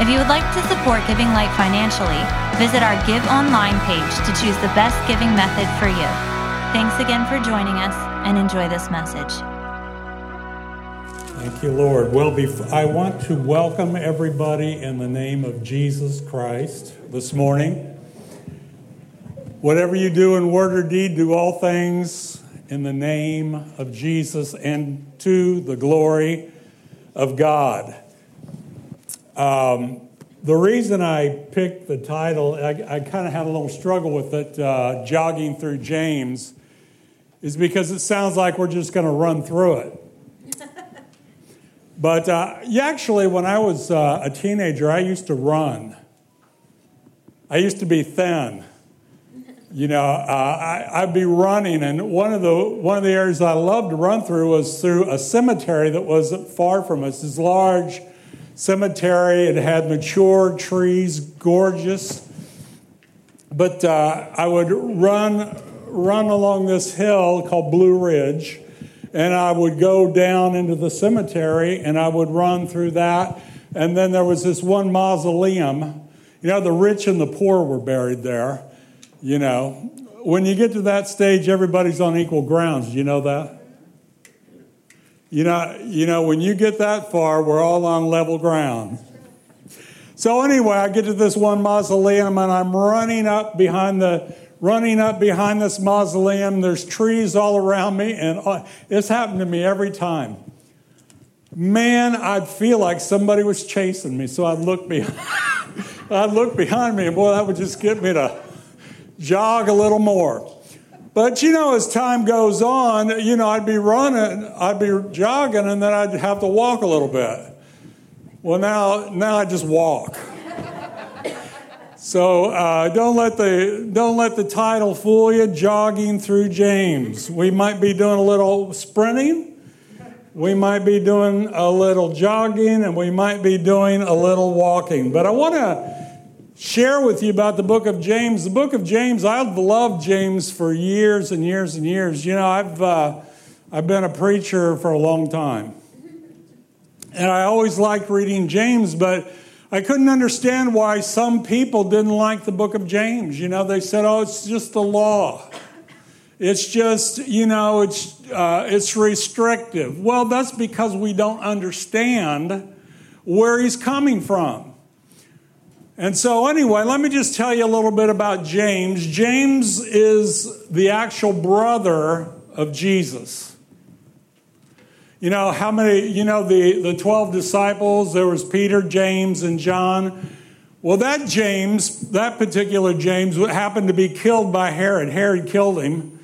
If you would like to support Giving Light financially, visit our Give Online page to choose the best giving method for you. Thanks again for joining us and enjoy this message. Thank you, Lord. Well, I want to welcome everybody in the name of Jesus Christ this morning. Whatever you do in word or deed, do all things in the name of Jesus and to the glory of God. Um, the reason I picked the title, I, I kind of had a little struggle with it, uh, Jogging Through James, is because it sounds like we're just going to run through it. but uh, yeah, actually, when I was uh, a teenager, I used to run. I used to be thin. You know, uh, I, would be running, and one of the one of the areas I loved to run through was through a cemetery that wasn't far from us. This large cemetery. It had mature trees, gorgeous. But uh, I would run run along this hill called Blue Ridge, and I would go down into the cemetery, and I would run through that. And then there was this one mausoleum. You know, the rich and the poor were buried there. You know, when you get to that stage, everybody's on equal grounds. You know that? You know, you know, when you get that far, we're all on level ground. So anyway, I get to this one mausoleum and I'm running up behind the running up behind this mausoleum. There's trees all around me, and uh, it's happened to me every time. Man, I'd feel like somebody was chasing me, so I'd look behind. I'd look behind me, and boy, that would just get me to jog a little more. But you know, as time goes on, you know, I'd be running, I'd be jogging, and then I'd have to walk a little bit. Well, now, now I just walk. So uh, don't let the don't let the title fool you. Jogging through James. We might be doing a little sprinting. We might be doing a little jogging, and we might be doing a little walking. But I want to share with you about the book of James. The book of James, I've loved James for years and years and years. You know, I've, uh, I've been a preacher for a long time. And I always liked reading James, but I couldn't understand why some people didn't like the book of James. You know, they said, oh, it's just the law. It's just, you know, it's, uh, it's restrictive. Well, that's because we don't understand where he's coming from. And so, anyway, let me just tell you a little bit about James. James is the actual brother of Jesus. You know, how many, you know, the, the 12 disciples, there was Peter, James, and John. Well, that James, that particular James, happened to be killed by Herod. Herod killed him.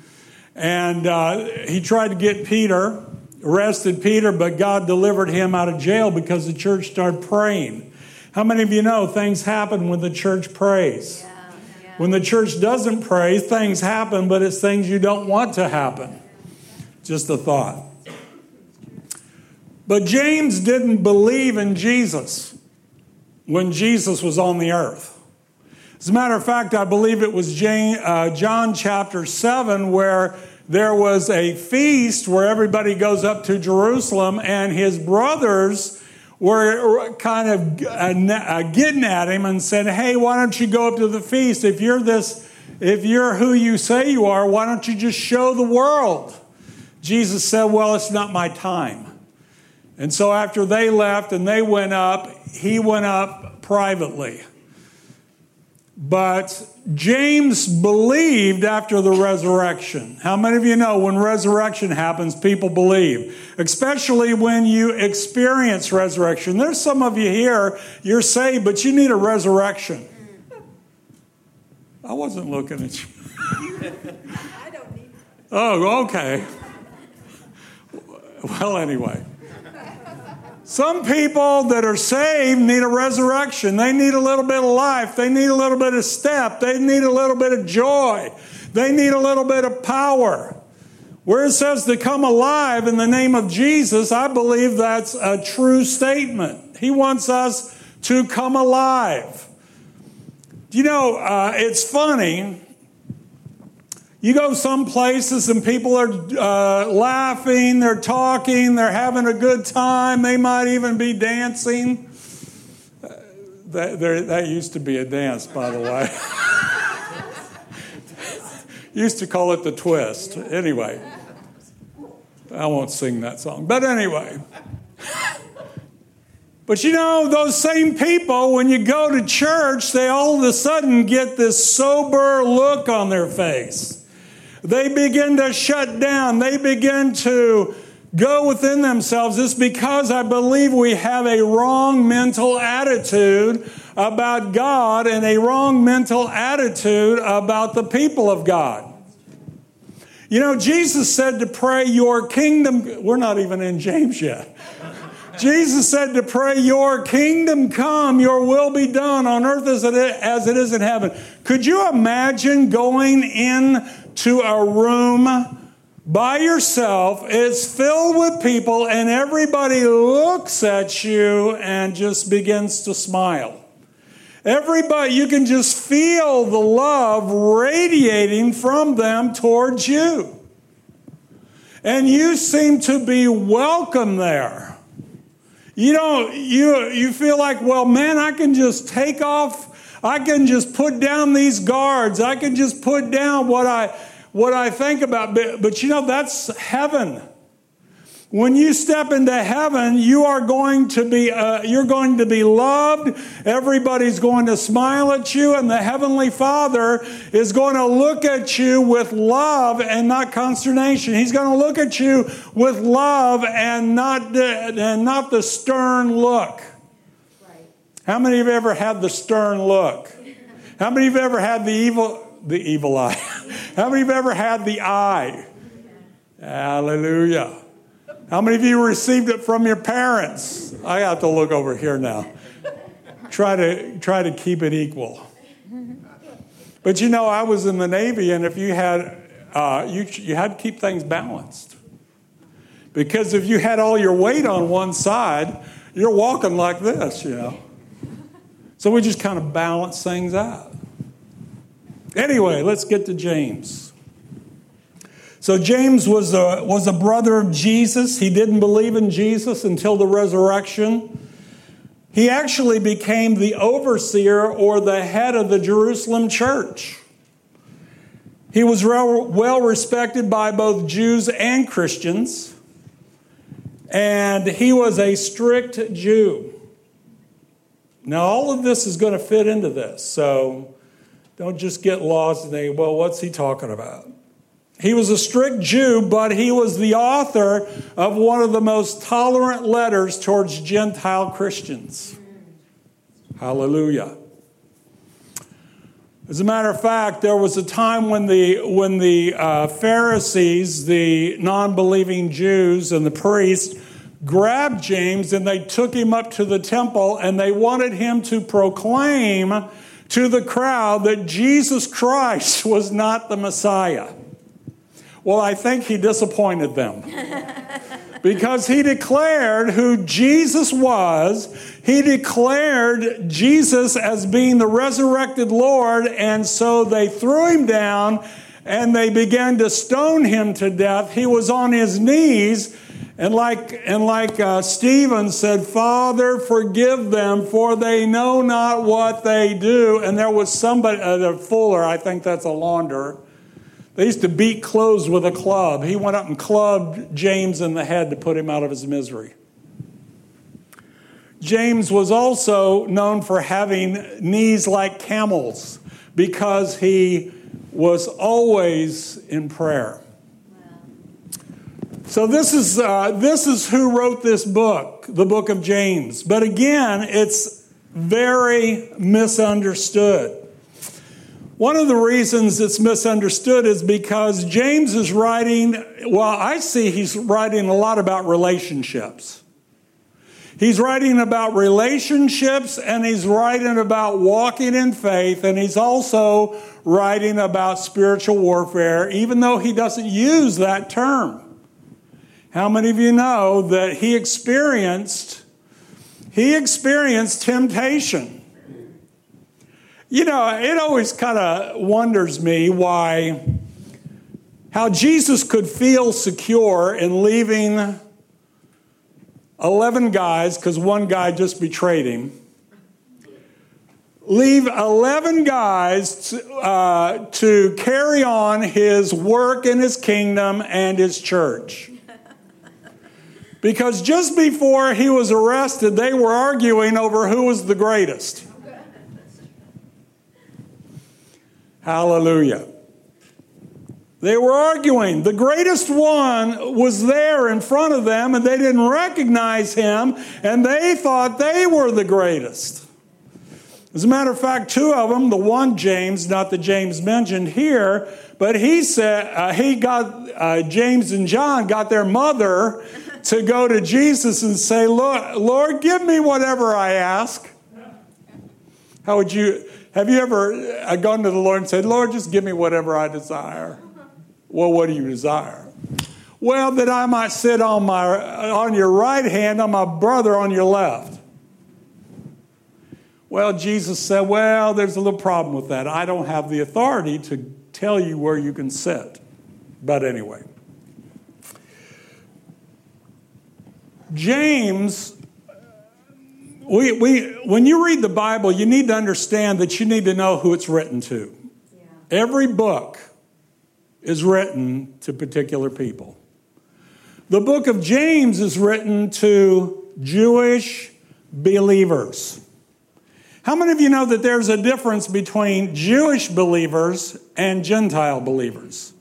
And uh, he tried to get Peter, arrested Peter, but God delivered him out of jail because the church started praying. How many of you know things happen when the church prays? Yeah, yeah. When the church doesn't pray, things happen, but it's things you don't want to happen. Just a thought. But James didn't believe in Jesus when Jesus was on the earth. As a matter of fact, I believe it was uh, John chapter 7 where there was a feast where everybody goes up to Jerusalem and his brothers were kind of uh, uh, getting at him and said, Hey, why don't you go up to the feast? If you're this, if you're who you say you are, why don't you just show the world? Jesus said, Well, it's not my time. And so after they left and they went up, he went up privately. But James believed after the resurrection. How many of you know when resurrection happens, people believe? Especially when you experience resurrection. There's some of you here, you're saved, but you need a resurrection. I wasn't looking at you. I don't need. Oh, okay. Well, anyway. Some people that are saved need a resurrection. They need a little bit of life. They need a little bit of step. They need a little bit of joy. They need a little bit of power. Where it says to come alive in the name of Jesus, I believe that's a true statement. He wants us to come alive. You know, uh, it's funny. You go some places and people are uh, laughing, they're talking, they're having a good time, they might even be dancing. Uh, that, that used to be a dance, by the way. used to call it the twist. Anyway, I won't sing that song. But anyway. But you know, those same people, when you go to church, they all of a sudden get this sober look on their face. They begin to shut down. They begin to go within themselves. It's because I believe we have a wrong mental attitude about God and a wrong mental attitude about the people of God. You know, Jesus said to pray, Your kingdom, we're not even in James yet. Jesus said to pray, Your kingdom come, your will be done on earth as it, is, in heaven. Could you imagine going into a room by yourself? It's filled with people, and everybody looks at you and just begins to smile. Everybody, you can just feel the love radiating from them towards you. And you seem to be welcome there. You don't, you, you feel like, well, man, I can just take off, I can just put down these guards, I can just put down what I, what I think about. But, but you know, that's heaven. When you step into heaven, you are going to be uh, you're going to be loved. Everybody's going to smile at you, and the heavenly Father is going to look at you with love and not consternation. He's going to look at you with love and not and not the stern look. Right. How many of you ever had the stern look? How many of you ever had the evil the evil eye? How many of you ever had the eye? Hallelujah. How many of you received it from your parents? I have to look over here now. Try to try to keep it equal. But you know, I was in the Navy, and if you had uh, you you had to keep things balanced because if you had all your weight on one side, you're walking like this, you know. So we just kind of balance things out. Anyway, let's get to James. So James was a, was a brother of Jesus. He didn't believe in Jesus until the resurrection. He actually became the overseer or the head of the Jerusalem church. He was well respected by both Jews and Christians, and he was a strict Jew. Now, all of this is going to fit into this, so don't just get lost and think, well, what's he talking about? He was a strict Jew, but he was the author of one of the most tolerant letters towards Gentile Christians. Hallelujah. As a matter of fact, there was a time when the, when the uh, Pharisees, the non believing Jews, and the priests grabbed James and they took him up to the temple and they wanted him to proclaim to the crowd that Jesus Christ was not the Messiah. Well, I think he disappointed them. because he declared who Jesus was. He declared Jesus as being the resurrected Lord, and so they threw him down and they began to stone him to death. He was on his knees. And like, and like uh, Stephen said, Father, forgive them, for they know not what they do. And there was somebody, uh, a fuller, I think that's a launderer, they used to beat clothes with a club. He went up and clubbed James in the head to put him out of his misery. James was also known for having knees like camels because he was always in prayer. So this is uh, this is who wrote this book, the book of James. But again, it's very misunderstood. One of the reasons it's misunderstood is because James is writing, well, I see he's writing a lot about relationships. He's writing about relationships and he's writing about walking in faith and he's also writing about spiritual warfare, even though he doesn't use that term. How many of you know that he experienced he experienced temptation? You know, it always kind of wonders me why how Jesus could feel secure in leaving 11 guys because one guy just betrayed him. Leave 11 guys to, uh, to carry on his work in his kingdom and his church. Because just before he was arrested, they were arguing over who was the greatest. Hallelujah. They were arguing. The greatest one was there in front of them, and they didn't recognize him, and they thought they were the greatest. As a matter of fact, two of them, the one James, not the James mentioned here, but he said uh, he got uh, James and John got their mother to go to Jesus and say, Lord, Lord, give me whatever I ask. How would you have you ever uh, gone to the Lord and said, Lord, just give me whatever I desire? Well, what do you desire? Well, that I might sit on my on your right hand, on my brother on your left. Well, Jesus said, Well, there's a little problem with that. I don't have the authority to tell you where you can sit. But anyway, James, we, we, when you read the Bible, you need to understand that you need to know who it's written to. Yeah. Every book is written to particular people. The book of James is written to Jewish believers. How many of you know that there's a difference between Jewish believers and Gentile believers?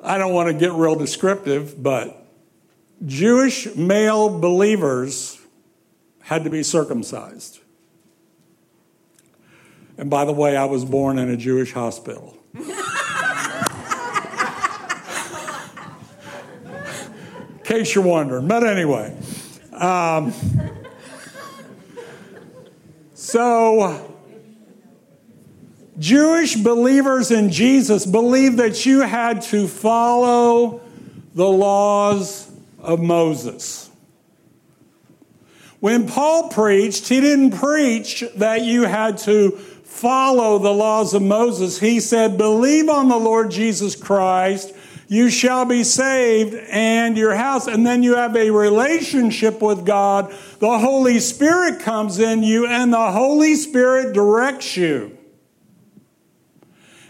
I don't want to get real descriptive, but Jewish male believers had to be circumcised. And by the way, I was born in a Jewish hospital. in case you're wondering. But anyway. Um, so, Jewish believers in Jesus believed that you had to follow the laws of Moses. When Paul preached, he didn't preach that you had to follow the laws of Moses. He said, Believe on the Lord Jesus Christ, you shall be saved and your house. And then you have a relationship with God. The Holy Spirit comes in you, and the Holy Spirit directs you.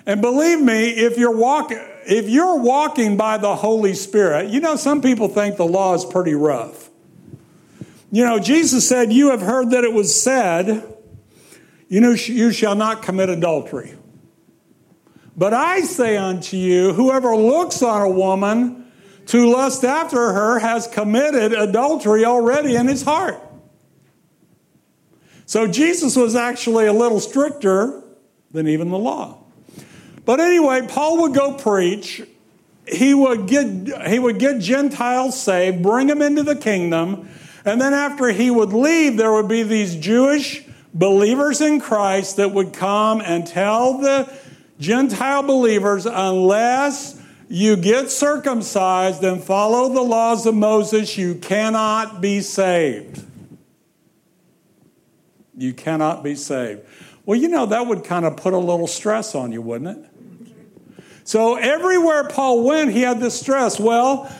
And believe me, if you're walking, if you're walking by the Holy Spirit, you know, some people think the law is pretty rough. You know, Jesus said, You have heard that it was said, you know, you shall not commit adultery. But I say unto you, whoever looks on a woman to lust after her has committed adultery already in his heart. So Jesus was actually a little stricter than even the law. But anyway, Paul would go preach. He would get, he would get Gentiles saved, bring them into the kingdom. And then after he would leave, there would be these Jewish believers in Christ that would come and tell the Gentile believers, unless you get circumcised and follow the laws of Moses, you cannot be saved. You cannot be saved. Well, you know, that would kind of put a little stress on you, wouldn't it? So everywhere Paul went, he had this stress. Well,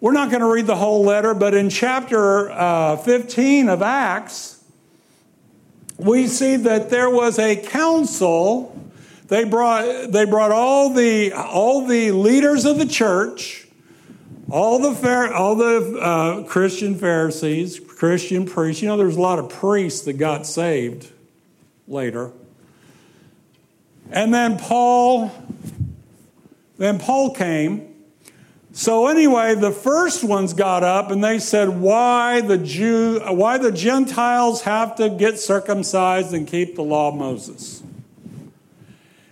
we're not going to read the whole letter, but in chapter uh, 15 of Acts, we see that there was a council. They brought, they brought all, the, all the leaders of the church, all the, all the uh, Christian Pharisees, Christian priests. You know, there's a lot of priests that got saved later. And then Paul, then Paul came. So anyway, the first ones got up and they said, "Why the Jew, why the Gentiles have to get circumcised and keep the law of Moses?"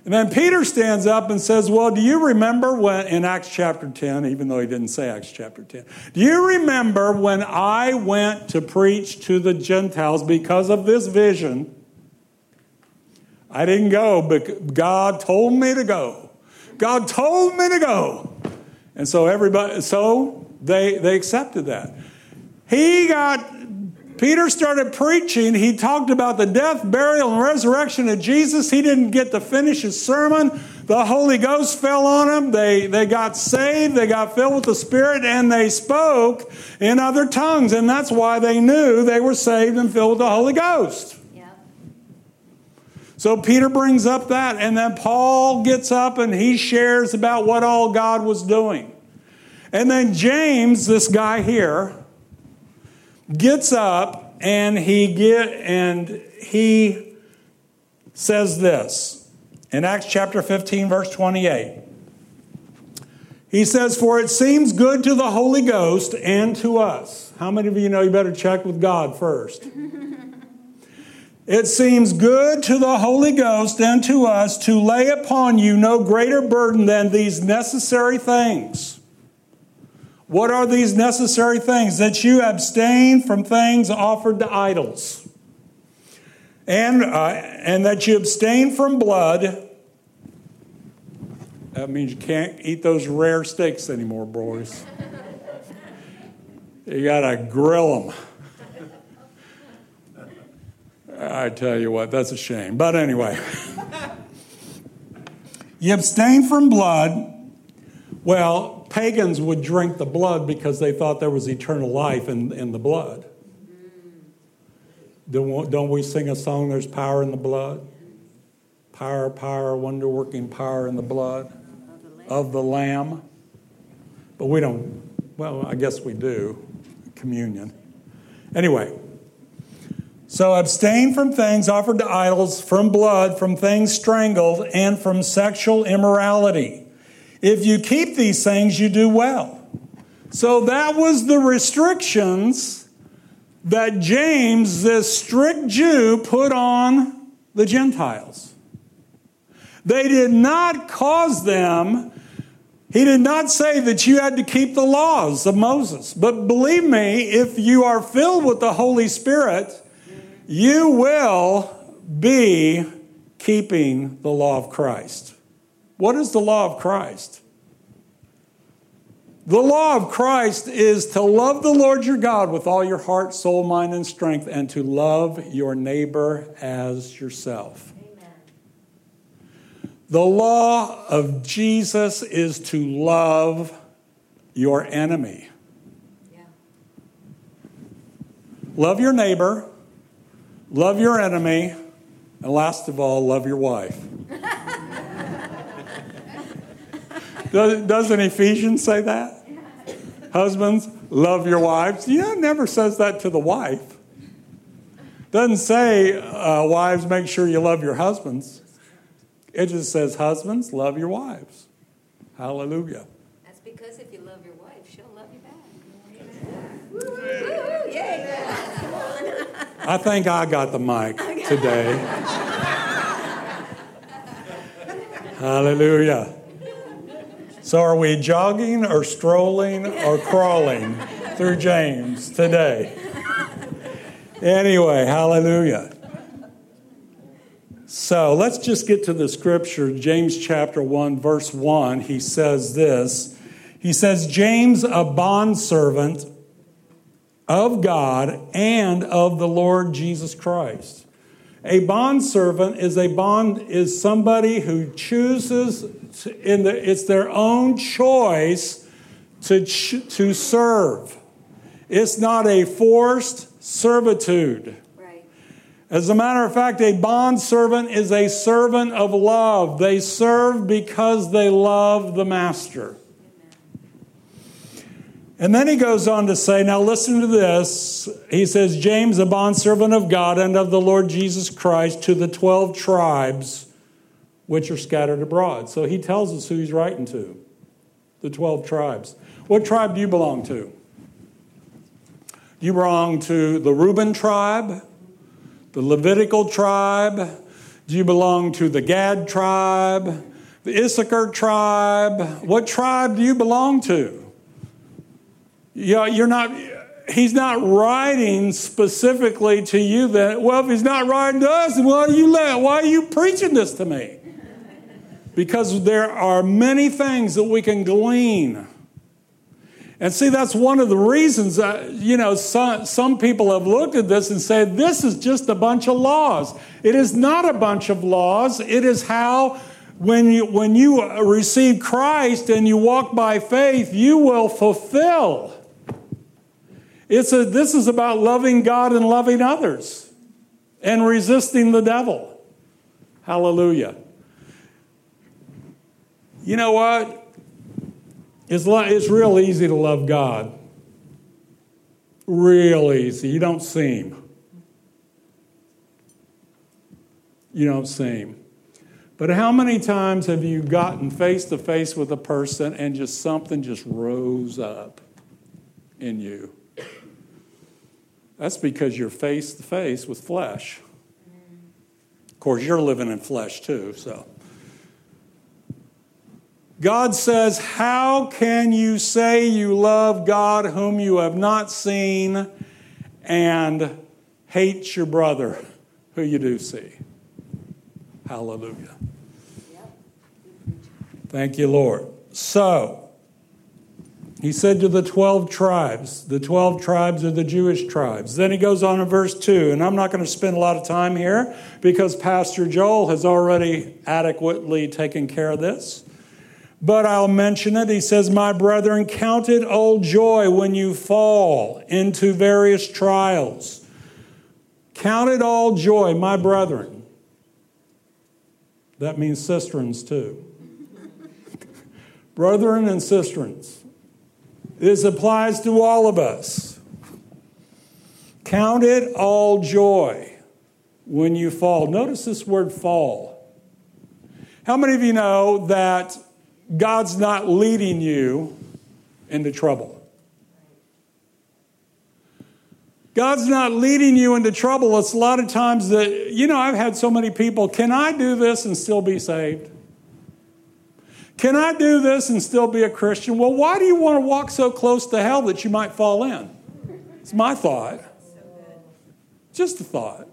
And then Peter stands up and says, Well, do you remember when, in Acts chapter 10, even though he didn't say Acts chapter 10, do you remember when I went to preach to the Gentiles because of this vision? I didn't go, but God told me to go. God told me to go. And so everybody, so they, they accepted that. He got Peter started preaching. He talked about the death, burial, and resurrection of Jesus. He didn't get to finish his sermon. The Holy Ghost fell on them. They, they got saved. They got filled with the Spirit, and they spoke in other tongues. And that's why they knew they were saved and filled with the Holy Ghost. So Peter brings up that, and then Paul gets up and he shares about what all God was doing. And then James, this guy here, gets up and he get and he says this in Acts chapter 15 verse 28. He says, For it seems good to the Holy Ghost and to us. How many of you know you better check with God first? it seems good to the Holy Ghost and to us to lay upon you no greater burden than these necessary things what are these necessary things? That you abstain from things offered to idols, and, uh, and that you abstain from blood. That means you can't eat those rare steaks anymore, boys. You got to grill them. I tell you what, that's a shame. But anyway, you abstain from blood. Well, pagans would drink the blood because they thought there was eternal life in, in the blood. Don't, don't we sing a song, There's Power in the Blood? Power, power, wonder working power in the blood of the Lamb. But we don't, well, I guess we do, communion. Anyway, so abstain from things offered to idols, from blood, from things strangled, and from sexual immorality. If you keep these things, you do well. So that was the restrictions that James, this strict Jew, put on the Gentiles. They did not cause them, he did not say that you had to keep the laws of Moses. But believe me, if you are filled with the Holy Spirit, you will be keeping the law of Christ. What is the law of Christ? The law of Christ is to love the Lord your God with all your heart, soul, mind, and strength, and to love your neighbor as yourself. Amen. The law of Jesus is to love your enemy. Yeah. Love your neighbor, love your enemy, and last of all, love your wife. Doesn't Ephesians say that? Husbands, love your wives. Yeah, it never says that to the wife. Doesn't say, uh, wives, make sure you love your husbands. It just says, husbands, love your wives. Hallelujah. That's because if you love your wife, she'll love you back. Woo-hoo, yay. I think I got the mic today. Hallelujah. So, are we jogging or strolling or crawling through James today? Anyway, hallelujah. So, let's just get to the scripture. James chapter 1, verse 1. He says this He says, James, a bondservant of God and of the Lord Jesus Christ. A bondservant is a bond is somebody who chooses in the, it's their own choice to, ch- to serve. It's not a forced servitude. Right. As a matter of fact, a bond servant is a servant of love. They serve because they love the master. And then he goes on to say, now listen to this. He says, James, a bondservant of God and of the Lord Jesus Christ, to the 12 tribes which are scattered abroad. So he tells us who he's writing to the 12 tribes. What tribe do you belong to? You belong to the Reuben tribe, the Levitical tribe, Do you belong to the Gad tribe, the Issachar tribe? What tribe do you belong to? Yeah, you're not. He's not writing specifically to you. That well, if he's not writing to us, why are you why are you preaching this to me? Because there are many things that we can glean and see, that's one of the reasons, uh, you know, some, some people have looked at this and said, this is just a bunch of laws. It is not a bunch of laws. It is how, when you, when you receive Christ and you walk by faith, you will fulfill. It's a, this is about loving God and loving others and resisting the devil. Hallelujah. You know what? It's, it's real easy to love God. Real easy. You don't seem. You don't seem. But how many times have you gotten face to face with a person and just something just rose up in you? That's because you're face to face with flesh. Of course, you're living in flesh too, so. God says, How can you say you love God whom you have not seen and hate your brother who you do see? Hallelujah. Thank you, Lord. So, he said to the 12 tribes, the 12 tribes are the Jewish tribes. Then he goes on in verse 2, and I'm not going to spend a lot of time here because Pastor Joel has already adequately taken care of this but I'll mention it. He says, My brethren, count it all joy when you fall into various trials. Count it all joy, my brethren. That means cisterns too. brethren and cisterns. This applies to all of us. Count it all joy when you fall. Notice this word fall. How many of you know that God's not leading you into trouble. God's not leading you into trouble. It's a lot of times that, you know, I've had so many people, can I do this and still be saved? Can I do this and still be a Christian? Well, why do you want to walk so close to hell that you might fall in? It's my thought. Just a thought.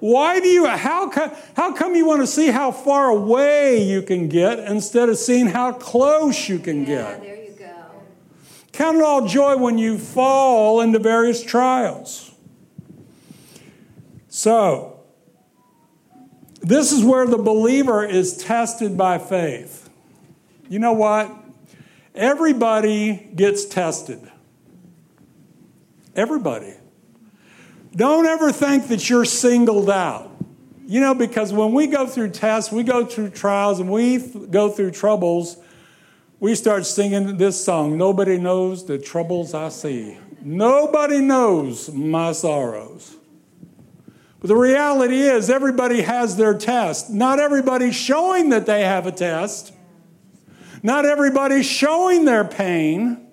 Why do you, how come, how come you want to see how far away you can get instead of seeing how close you can Yeah, get? there you go. Count it all joy when you fall into various trials. So, this is where the believer is tested by faith. You know what? Everybody gets tested. Everybody. Don't ever think that you're singled out. You know, because when we go through tests, we go through trials, and we th- go through troubles, we start singing this song Nobody knows the troubles I see. Nobody knows my sorrows. But the reality is, everybody has their test. Not everybody's showing that they have a test. Not everybody's showing their pain.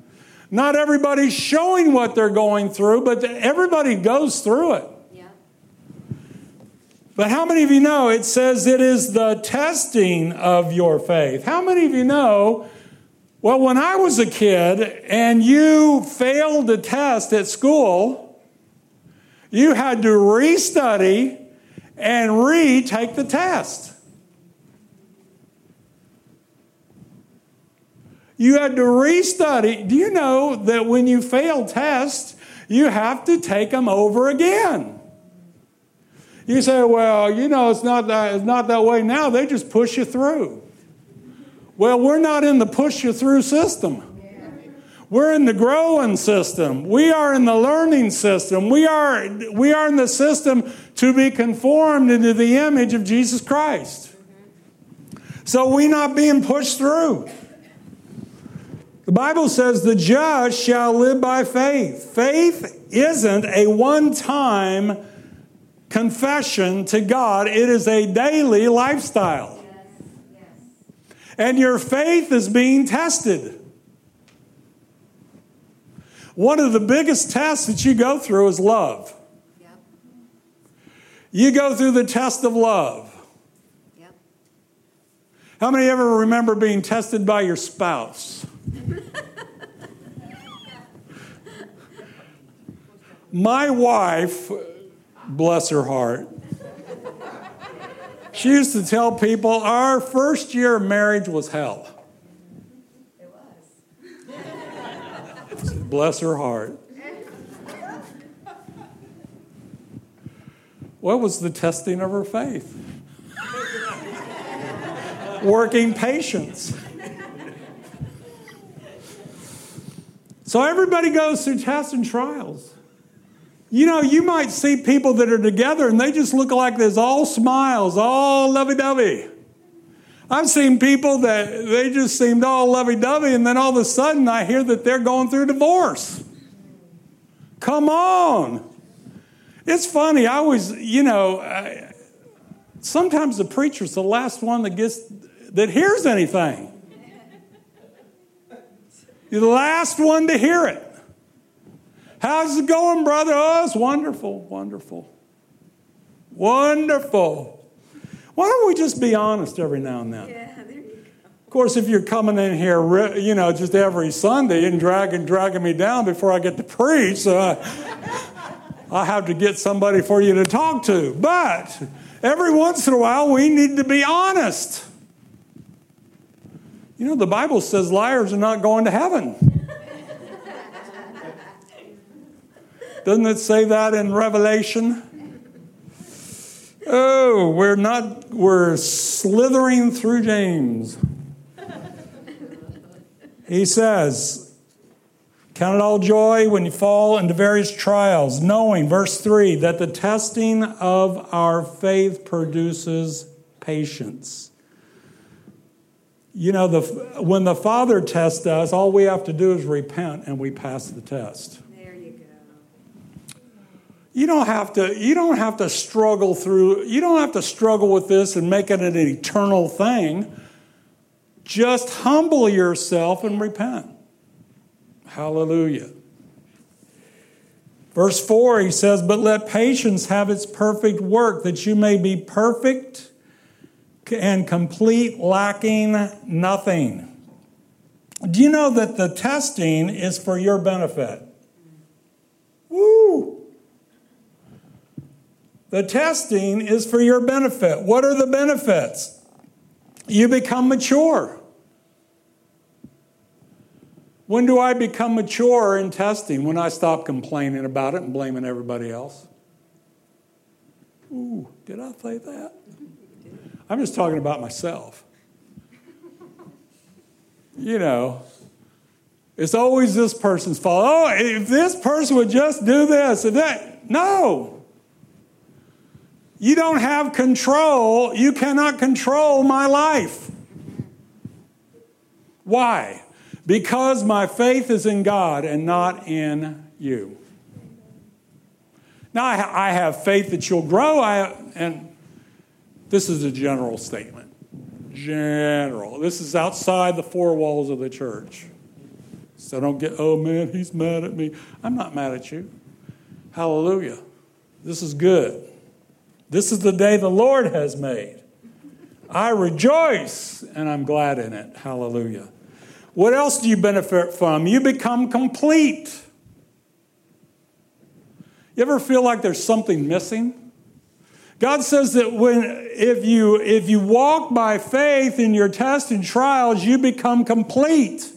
Not everybody's showing what they're going through, but everybody goes through it. Yeah. But how many of you know it says it is the testing of your faith? How many of you know? Well, when I was a kid and you failed a test at school, you had to restudy and retake the test. You had to restudy. Do you know that when you fail tests, you have to take them over again? You say, well, you know, it's not that, it's not that way now. They just push you through. Well, we're not in the push you through system. We're in the growing system. We are in the learning system. We are, we are in the system to be conformed into the image of Jesus Christ. So we're not being pushed through. The Bible says the just shall live by faith. Faith isn't a one time confession to God, it is a daily lifestyle. And your faith is being tested. One of the biggest tests that you go through is love. Yep. You go through the test of love. How many ever remember being tested by your spouse? My wife, bless her heart, she used to tell people our first year of marriage was hell. It was. Bless her heart. What was the testing of her faith? Working patience. So everybody goes through tests and trials. You know, you might see people that are together and they just look like there's all smiles, all lovey dovey. I've seen people that they just seemed all lovey dovey, and then all of a sudden I hear that they're going through divorce. Come on. It's funny. I always, you know, I, sometimes the preacher's the last one that gets that hears anything. You're the last one to hear it. How's it going, brother? Oh, it's wonderful, wonderful. Wonderful. Why don't we just be honest every now and then? Yeah, there you go. Of course, if you're coming in here, you know, just every Sunday and dragging, dragging me down before I get to preach, uh, I have to get somebody for you to talk to. But every once in a while, we need to be honest. You know, the Bible says liars are not going to heaven. Doesn't it say that in Revelation? Oh, we're not, we're slithering through James. He says, Count it all joy when you fall into various trials, knowing, verse 3, that the testing of our faith produces patience. You know, the, when the Father tests us, all we have to do is repent and we pass the test. There you go. You don't have to you don't have to struggle through you don't have to struggle with this and make it an eternal thing. Just humble yourself and repent. Hallelujah. Verse 4 he says, "But let patience have its perfect work that you may be perfect and complete lacking nothing." Do you know that the testing is for your benefit? Woo! The testing is for your benefit. What are the benefits? You become mature. When do I become mature in testing? When I stop complaining about it and blaming everybody else. Ooh, did I say that? I'm just talking about myself. You know, it's always this person's fault. Oh, if this person would just do this and that. No. You don't have control. You cannot control my life. Why? Because my faith is in God and not in you. Now, I have faith that you'll grow, I, and this is a general statement. General. This is outside the four walls of the church. So don't get, oh man, he's mad at me. I'm not mad at you. Hallelujah. This is good. This is the day the Lord has made. I rejoice and I'm glad in it. Hallelujah. What else do you benefit from? You become complete. You ever feel like there's something missing? God says that when if you if you walk by faith in your tests and trials, you become complete.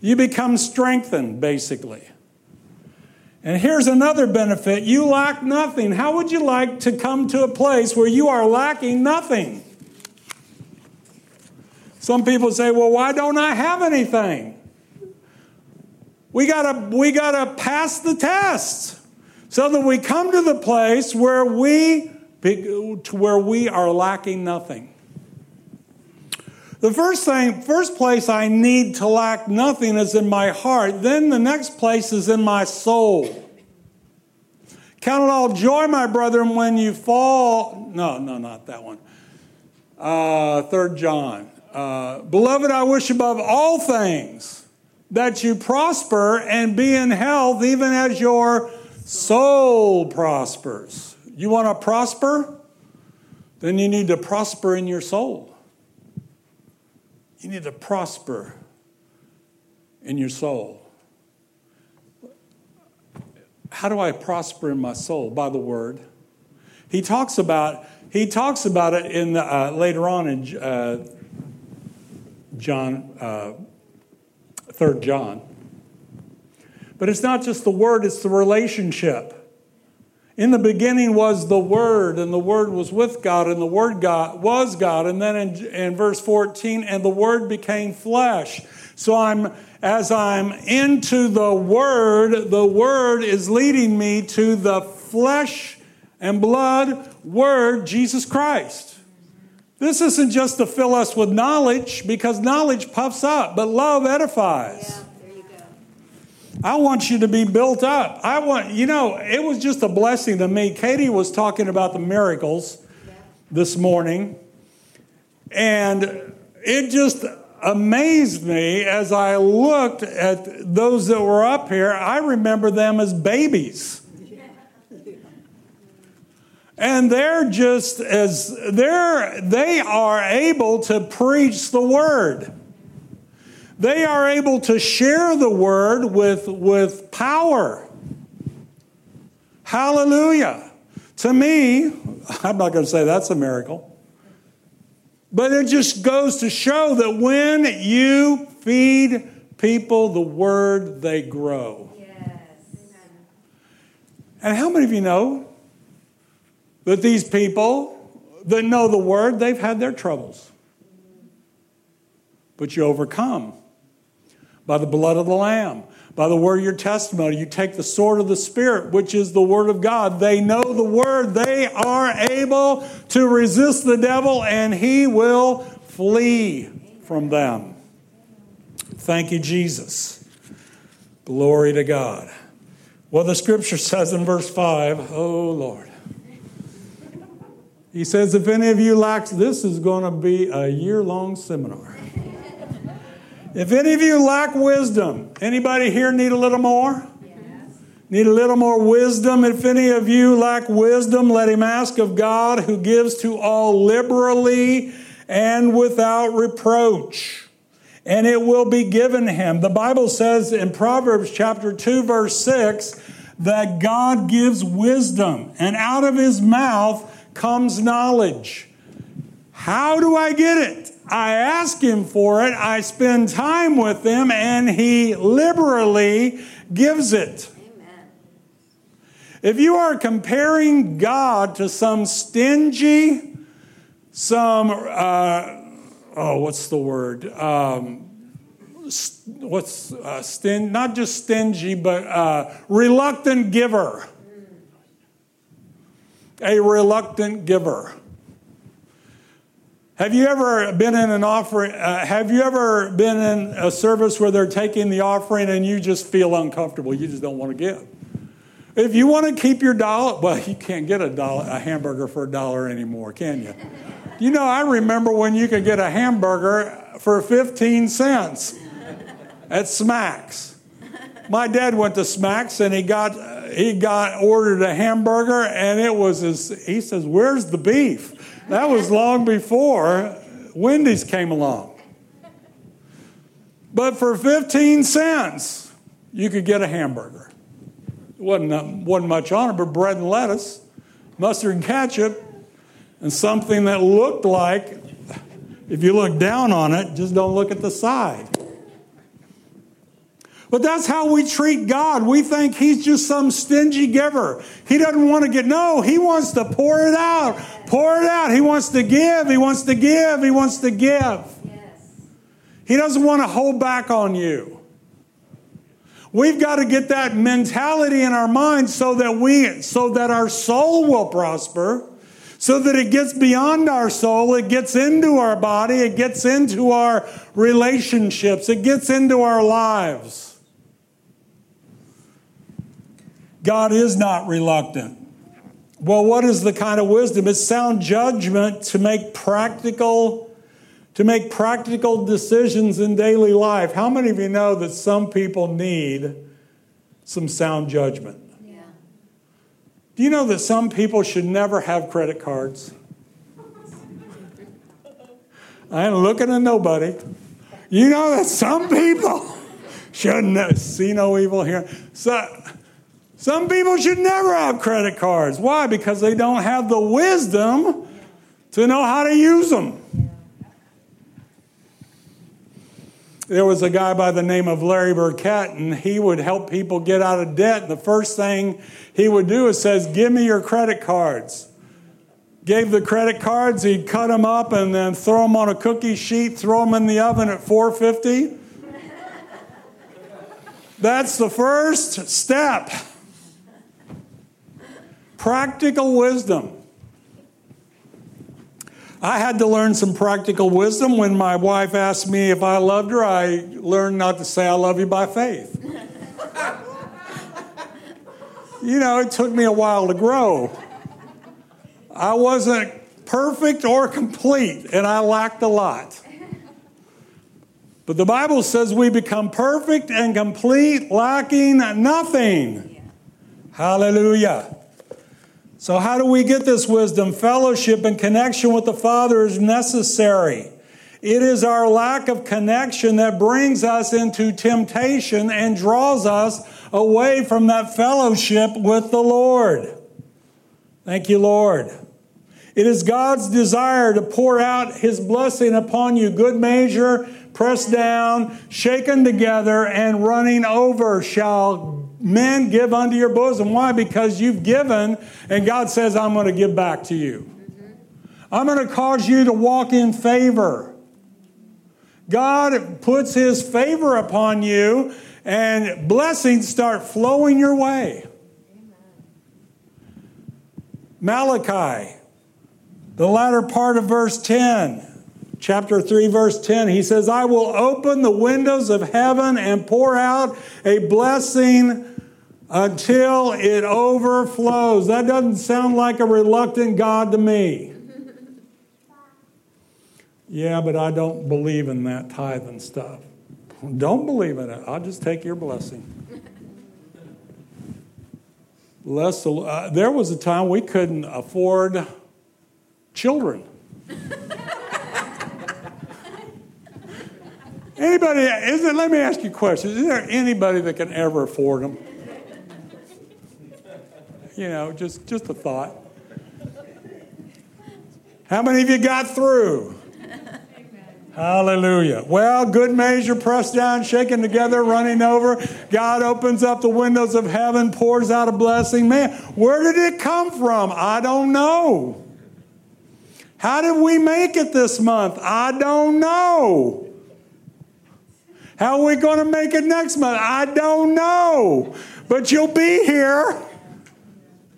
You become strengthened, basically. And here's another benefit you lack nothing. How would you like to come to a place where you are lacking nothing? Some people say, well, why don't I have anything? We gotta, we gotta pass the test so that we come to the place where we, to where we are lacking nothing. The first thing, first place I need to lack nothing is in my heart. Then the next place is in my soul. Count it all joy, my brethren, when you fall. No, no, not that one. Uh, Third John. Uh, Beloved, I wish above all things that you prosper and be in health, even as your soul prospers. You want to prosper? Then you need to prosper in your soul. You need to prosper in your soul. How do I prosper in my soul? By the word. He talks about he talks about it in the, uh, later on in uh, John, uh, Third John. But it's not just the word; it's the relationship. In the beginning was the Word, and the Word was with God, and the Word God was God. And then in, in verse 14, and the Word became flesh. So I'm as I'm into the Word, the Word is leading me to the flesh and blood Word, Jesus Christ. This isn't just to fill us with knowledge, because knowledge puffs up, but love edifies. Yeah. I want you to be built up. I want, you know, it was just a blessing to me. Katie was talking about the miracles this morning, and it just amazed me as I looked at those that were up here. I remember them as babies. And they're just as they're they are able to preach the word. They are able to share the word with, with power. Hallelujah. To me, I'm not going to say that's a miracle. But it just goes to show that when you feed people the word, they grow. Yes. And how many of you know that these people that know the word, they've had their troubles? But you overcome by the blood of the Lamb, by the word of your testimony. You take the sword of the Spirit, which is the word of God. They know the word. They are able to resist the devil, and he will flee from them. Thank you, Jesus. Glory to God. Well, the scripture says in verse 5, oh Lord. He says, if any of you lacks, this is going to be a year long seminar. If any of you lack wisdom, anybody here need a little more? Need a little more wisdom? If any of you lack wisdom, let him ask of God who gives to all liberally and without reproach, and it will be given him. The Bible says in Proverbs chapter 2, verse 6, that God gives wisdom, and out of his mouth comes knowledge. How do I get it? I ask him for it, I spend time with him, and he liberally gives it. If you are comparing God to some stingy, some, uh, oh, what's the word? Um, st- what's uh, stin- not just stingy, but uh, reluctant giver. A reluctant giver. Have you ever been in an offering? Uh, have you ever been in a service where they're taking the offering and you just feel uncomfortable? You just don't want to give. If you want to keep your dollar, well, you can't get a dollar, a hamburger for a dollar anymore, can you? You know, I remember when you could get a hamburger for 15 cents at Smacks. My dad went to Smacks and he got he got ordered a hamburger and it was his, he says, "Where's the beef?" That was long before Wendy's came along. But for 15 cents, you could get a hamburger. It wasn't, wasn't much on it, but bread and lettuce, mustard and ketchup, and something that looked like, if you look down on it, just don't look at the side. But that's how we treat God. We think He's just some stingy giver. He doesn't want to get, no, He wants to pour it out. Pour it out. He wants to give. He wants to give. He wants to give. He doesn't want to hold back on you. We've got to get that mentality in our minds so that we so that our soul will prosper, so that it gets beyond our soul, it gets into our body, it gets into our relationships, it gets into our lives. God is not reluctant. Well, what is the kind of wisdom? It's sound judgment to make practical to make practical decisions in daily life. How many of you know that some people need some sound judgment? Yeah. Do you know that some people should never have credit cards? I ain't looking at nobody. You know that some people shouldn't see no evil here. So, some people should never have credit cards. Why? Because they don't have the wisdom to know how to use them. There was a guy by the name of Larry Burkett, and he would help people get out of debt. The first thing he would do is says, "Give me your credit cards." Gave the credit cards, he'd cut them up and then throw them on a cookie sheet, throw them in the oven at 450. That's the first step. Practical wisdom. I had to learn some practical wisdom when my wife asked me if I loved her. I learned not to say I love you by faith. you know, it took me a while to grow. I wasn't perfect or complete, and I lacked a lot. But the Bible says we become perfect and complete, lacking nothing. Hallelujah. So, how do we get this wisdom? Fellowship and connection with the Father is necessary. It is our lack of connection that brings us into temptation and draws us away from that fellowship with the Lord. Thank you, Lord. It is God's desire to pour out His blessing upon you, good measure, pressed down, shaken together, and running over shall men give unto your bosom. Why? Because you've given, and God says, I'm going to give back to you. I'm going to cause you to walk in favor. God puts His favor upon you, and blessings start flowing your way. Malachi, the latter part of verse 10 chapter 3, verse 10, he says, I will open the windows of heaven and pour out a blessing until it overflows. That doesn't sound like a reluctant God to me. Yeah, but I don't believe in that tithe and stuff. Don't believe in it. I'll just take your blessing. Less, uh, there was a time we couldn't afford children. Anybody, is it, let me ask you a question. Is there anybody that can ever afford them? You know, just, just a thought. How many of you got through? Hallelujah. Well, good measure, pressed down, shaken together, running over. God opens up the windows of heaven, pours out a blessing. Man, where did it come from? I don't know. How did we make it this month? I don't know. How are we going to make it next month? I don't know. But you'll be here.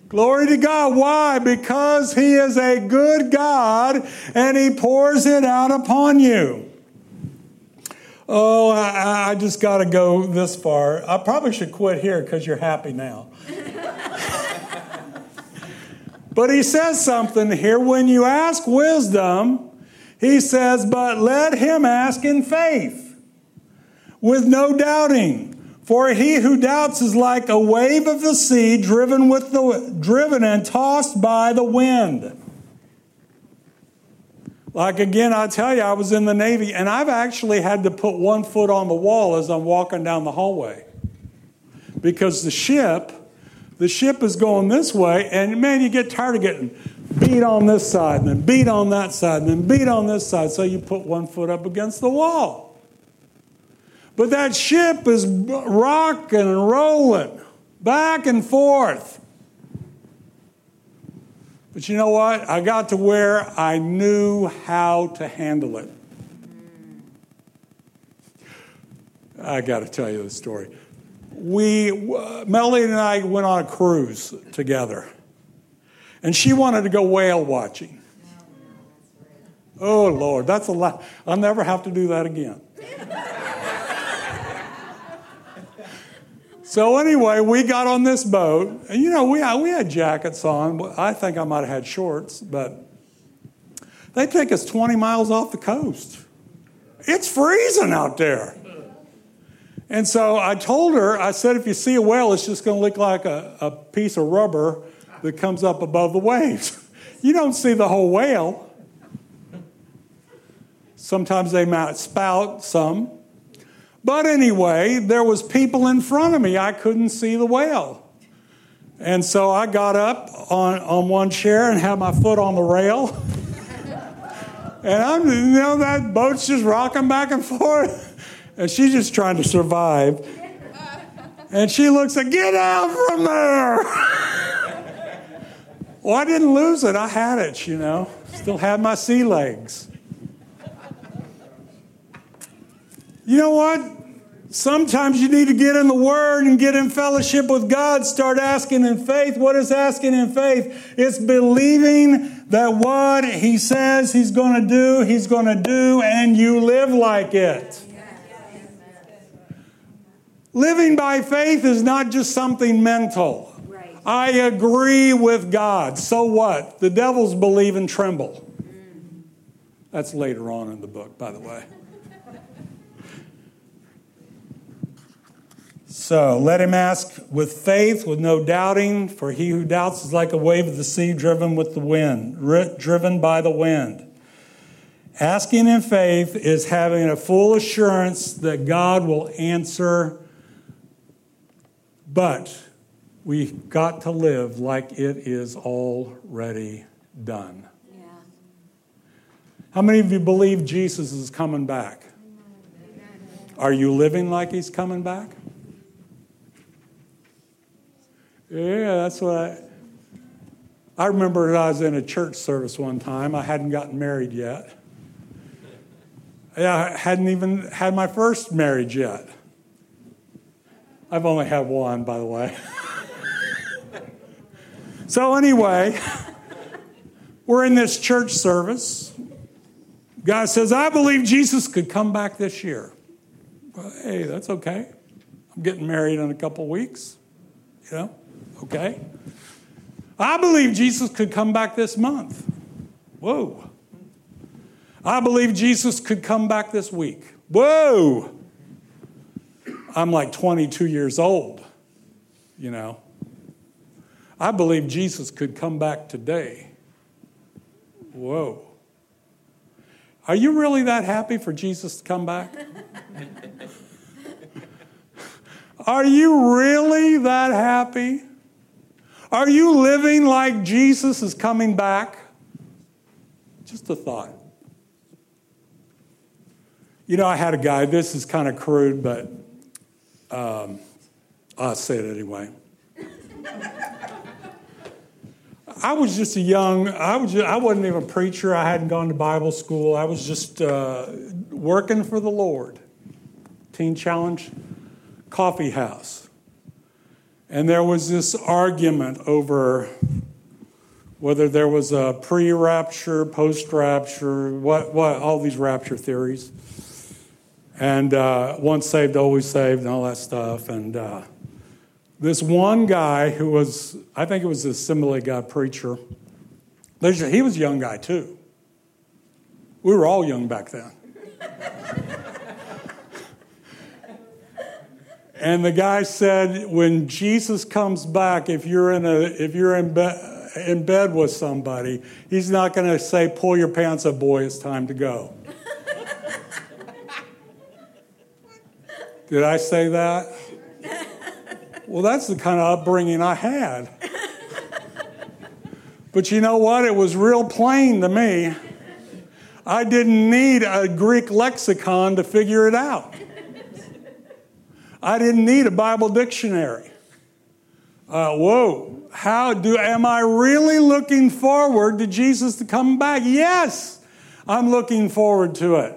Glory to God. Why? Because He is a good God and He pours it out upon you. Oh, I, I just got to go this far. I probably should quit here because you're happy now. but He says something here. When you ask wisdom, He says, but let him ask in faith with no doubting. For he who doubts is like a wave of the sea driven with the driven and tossed by the wind. Like again, I tell you, I was in the Navy and I've actually had to put one foot on the wall as I'm walking down the hallway. Because the ship, the ship is going this way, and man, you get tired of getting beat on this side and then beat on that side and then beat on this side. So you put one foot up against the wall. But that ship is rocking and rolling back and forth. But you know what? I got to where I knew how to handle it. I got to tell you the story. We, uh, Melody and I went on a cruise together, and she wanted to go whale watching. Oh, Lord, that's a lot. I'll never have to do that again. So anyway, we got on this boat, and you know we we had jackets on. I think I might have had shorts, but they take us 20 miles off the coast. It's freezing out there. And so I told her, I said, if you see a whale, it's just going to look like a, a piece of rubber that comes up above the waves. you don't see the whole whale. Sometimes they might spout some. But anyway, there was people in front of me. I couldn't see the whale. And so I got up on, on one chair and had my foot on the rail. and I'm, you know, that boat's just rocking back and forth. And she's just trying to survive. And she looks like, get out from there. well, I didn't lose it. I had it, you know. Still had my sea legs. You know what? Sometimes you need to get in the Word and get in fellowship with God. Start asking in faith. What is asking in faith? It's believing that what He says He's going to do, He's going to do, and you live like it. Living by faith is not just something mental. I agree with God. So what? The devils believe and tremble. That's later on in the book, by the way. So let him ask with faith, with no doubting, for he who doubts is like a wave of the sea driven with the wind, driven by the wind. Asking in faith is having a full assurance that God will answer, but we got to live like it is already done. Yeah. How many of you believe Jesus is coming back? Are you living like he's coming back? Yeah, that's what I. I remember I was in a church service one time. I hadn't gotten married yet. I hadn't even had my first marriage yet. I've only had one, by the way. so, anyway, we're in this church service. Guy says, I believe Jesus could come back this year. Well, hey, that's okay. I'm getting married in a couple weeks, you know? Okay? I believe Jesus could come back this month. Whoa. I believe Jesus could come back this week. Whoa. I'm like 22 years old, you know. I believe Jesus could come back today. Whoa. Are you really that happy for Jesus to come back? Are you really that happy? Are you living like Jesus is coming back? Just a thought. You know, I had a guy, this is kind of crude, but um, I'll say it anyway. I was just a young, I, was just, I wasn't even a preacher. I hadn't gone to Bible school. I was just uh, working for the Lord. Teen Challenge Coffee House. And there was this argument over whether there was a pre rapture, post rapture, what, what, all these rapture theories. And uh, once saved, always saved, and all that stuff. And uh, this one guy who was, I think it was a Assembly God preacher, he was a young guy too. We were all young back then. And the guy said, when Jesus comes back, if you're in a if you're in bed in bed with somebody, he's not going to say, "Pull your pants up, boy. It's time to go." Did I say that? Well, that's the kind of upbringing I had. But you know what? It was real plain to me. I didn't need a Greek lexicon to figure it out. I didn't need a Bible dictionary. Uh, whoa, how do, am I really looking forward to Jesus to come back? Yes, I'm looking forward to it.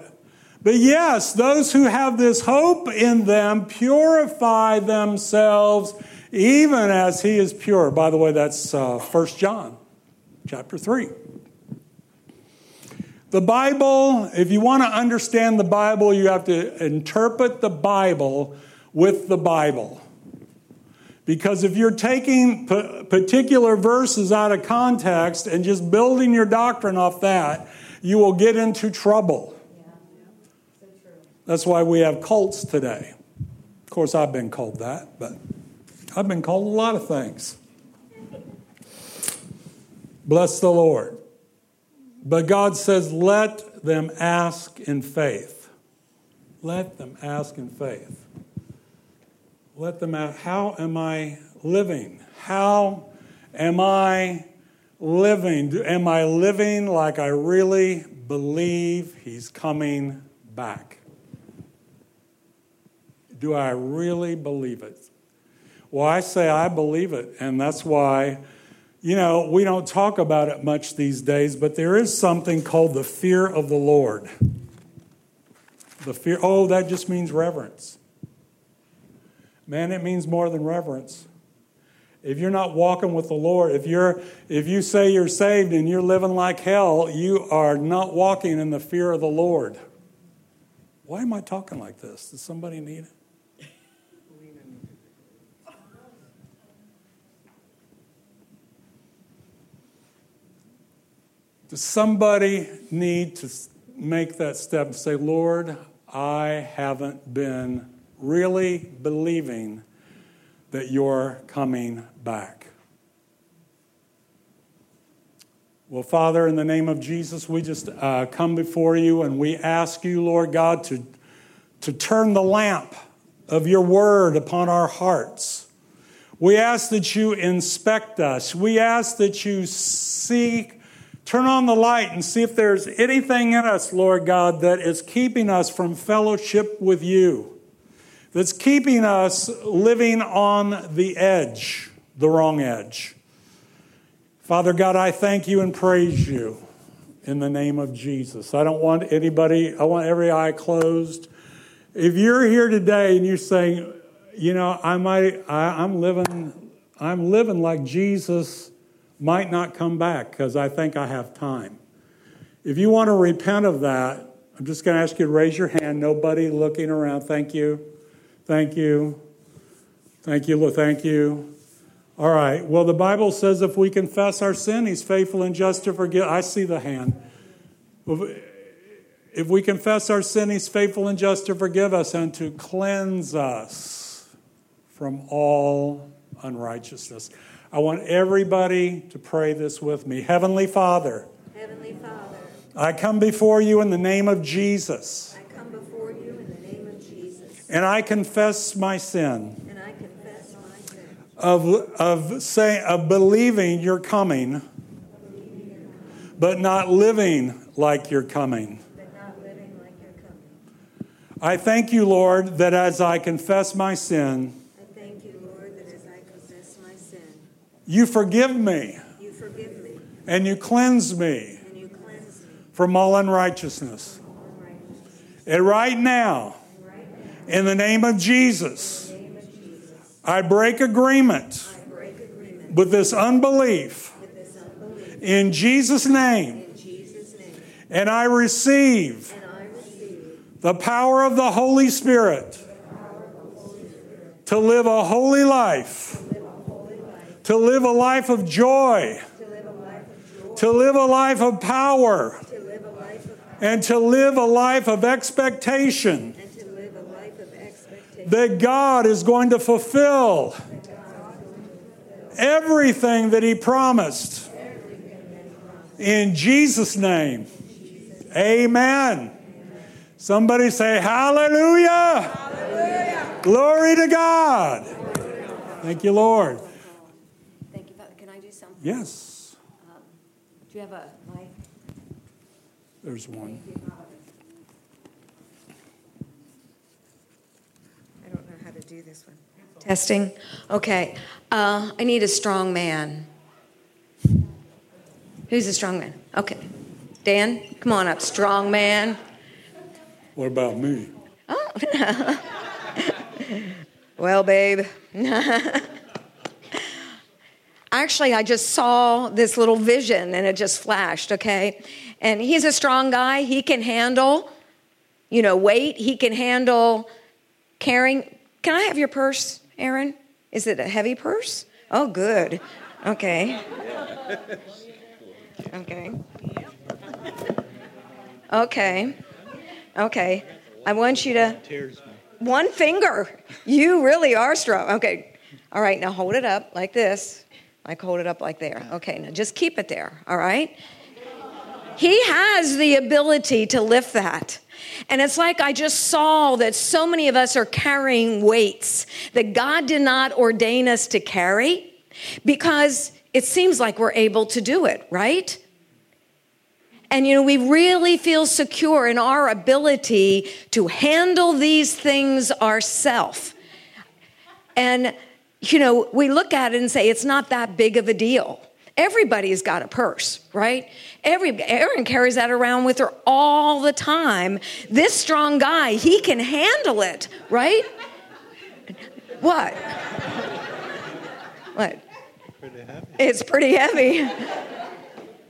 But yes, those who have this hope in them purify themselves even as he is pure. By the way, that's uh, 1 John chapter 3. The Bible, if you want to understand the Bible, you have to interpret the Bible with the Bible. Because if you're taking p- particular verses out of context and just building your doctrine off that, you will get into trouble. That's why we have cults today. Of course, I've been called that, but I've been called a lot of things. Bless the Lord. But God says, let them ask in faith. Let them ask in faith. Let them ask, how am I living? How am I living? Am I living like I really believe He's coming back? Do I really believe it? Well, I say I believe it, and that's why, you know, we don't talk about it much these days, but there is something called the fear of the Lord. The fear, oh, that just means reverence. Man, it means more than reverence. If you're not walking with the Lord, if you're if you say you're saved and you're living like hell, you are not walking in the fear of the Lord. Why am I talking like this? Does somebody need it? Does somebody need to make that step and say, Lord, I haven't been really believing that you're coming back? Well, Father, in the name of Jesus, we just uh, come before you and we ask you, Lord God, to, to turn the lamp of your word upon our hearts. We ask that you inspect us. We ask that you seek Turn on the light and see if there's anything in us, Lord God, that is keeping us from fellowship with you, that's keeping us living on the edge, the wrong edge. Father God, I thank you and praise you in the name of Jesus. I don't want anybody, I want every eye closed. If you're here today and you're saying, you know, I might, I, I'm living, I'm living like Jesus might not come back because I think I have time. If you want to repent of that, I'm just going to ask you to raise your hand. Nobody looking around. Thank you. Thank you. Thank you. Lord. Thank you. All right. Well, the Bible says if we confess our sin, He's faithful and just to forgive. I see the hand. If we confess our sin, He's faithful and just to forgive us and to cleanse us from all unrighteousness. I want everybody to pray this with me. Heavenly Father, Heavenly Father, I come before you in the name of Jesus. I come before you in the name of Jesus. And I confess my sin. And I confess my sin. Of, of, say, of believing you're coming, but not living like you're coming. But not living like you're coming. I thank you, Lord, that as I confess my sin, You forgive me. You forgive me. And you cleanse me. And you cleanse me. From all unrighteousness. And right now, in the name of Jesus, I break agreement with this unbelief in Jesus' name. And I receive the power of the Holy Spirit to live a holy life to live a life of joy, to live a life of power, and to live a life of expectation that God is going to fulfill everything that He promised. In Jesus' name, amen. Somebody say, Hallelujah! Hallelujah. Glory to God. Thank you, Lord. Thank you, Father. Can I do something? Yes. Um, do you have a mic? There's one. I don't know how to do this one. Testing. Okay. Uh, I need a strong man. Who's a strong man? Okay. Dan, come on up. Strong man. What about me? Oh. well, babe. actually, I just saw this little vision and it just flashed, okay? And he's a strong guy. He can handle, you know, weight. He can handle carrying. Can I have your purse, Erin? Is it a heavy purse? Oh, good. Okay. Okay. Okay. Okay. I want you to. One finger. You really are strong. Okay. All right, now hold it up like this. Like hold it up like there. Okay, now just keep it there, all right? He has the ability to lift that. And it's like I just saw that so many of us are carrying weights that God did not ordain us to carry because it seems like we're able to do it, right? And you know, we really feel secure in our ability to handle these things ourselves. And you know, we look at it and say it's not that big of a deal. Everybody's got a purse, right? Every Erin carries that around with her all the time. This strong guy, he can handle it, right? What? What? Pretty it's pretty heavy.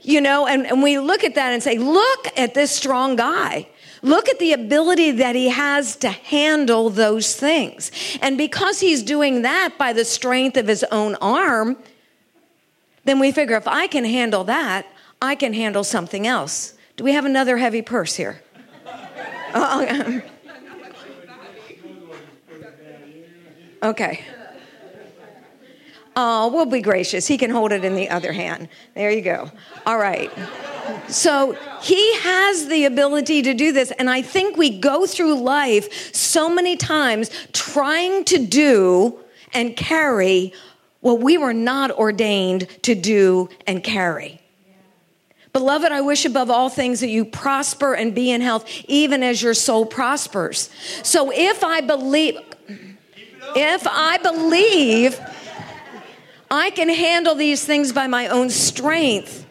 You know, and, and we look at that and say, look at this strong guy. Look at the ability that he has to handle those things. And because he's doing that by the strength of his own arm, then we figure if I can handle that, I can handle something else. Do we have another heavy purse here? Okay. Oh, we'll be gracious. He can hold it in the other hand. There you go. All right. So he has the ability to do this. And I think we go through life so many times trying to do and carry what we were not ordained to do and carry. Beloved, I wish above all things that you prosper and be in health, even as your soul prospers. So if I believe, if I believe I can handle these things by my own strength,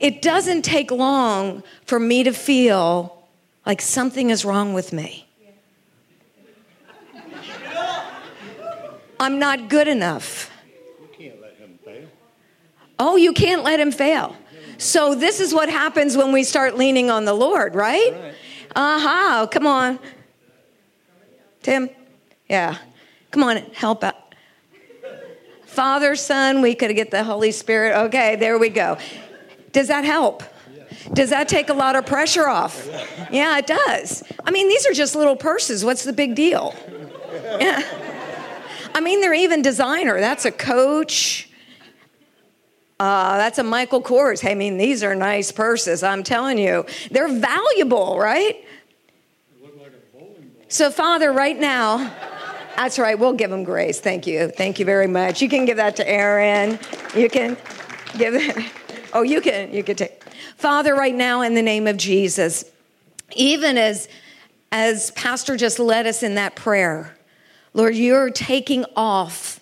it doesn't take long for me to feel like something is wrong with me. I'm not good enough. Oh, you can't let him fail. So, this is what happens when we start leaning on the Lord, right? right. Aha, uh-huh. come on. Tim? Yeah. Come on, help out. Father, Son, we could get the Holy Spirit. Okay, there we go. Does that help? Does that take a lot of pressure off? Yeah, it does. I mean, these are just little purses. What's the big deal? Yeah. I mean, they're even designer. That's a coach. Uh, that's a Michael Kors. I mean, these are nice purses. I'm telling you, they're valuable, right? so, Father, right now, that's right. We'll give them grace. Thank you. Thank you very much. You can give that to Erin. You can give it. Oh, you can. You can take. Father, right now, in the name of Jesus, even as as Pastor just led us in that prayer, Lord, you're taking off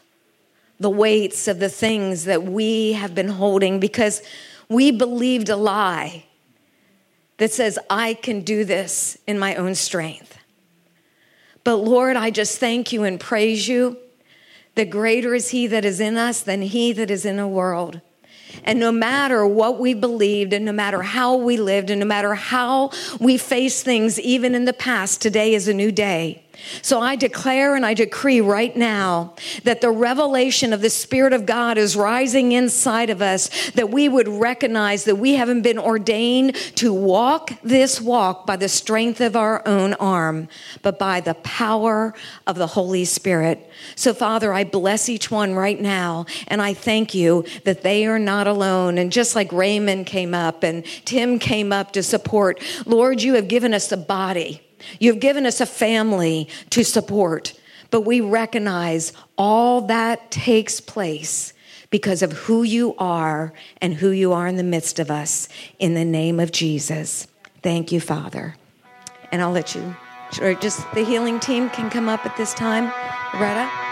the weights of the things that we have been holding because we believed a lie that says, I can do this in my own strength. But Lord, I just thank you and praise you that greater is He that is in us than He that is in the world. And no matter what we believed, and no matter how we lived, and no matter how we face things, even in the past, today is a new day. So I declare and I decree right now that the revelation of the Spirit of God is rising inside of us, that we would recognize that we haven't been ordained to walk this walk by the strength of our own arm, but by the power of the Holy Spirit. So, Father, I bless each one right now, and I thank you that they are not alone. And just like Raymond came up and Tim came up to support, Lord, you have given us a body You've given us a family to support, but we recognize all that takes place because of who you are and who you are in the midst of us. In the name of Jesus. Thank you, Father. And I'll let you, or just the healing team can come up at this time. Loretta?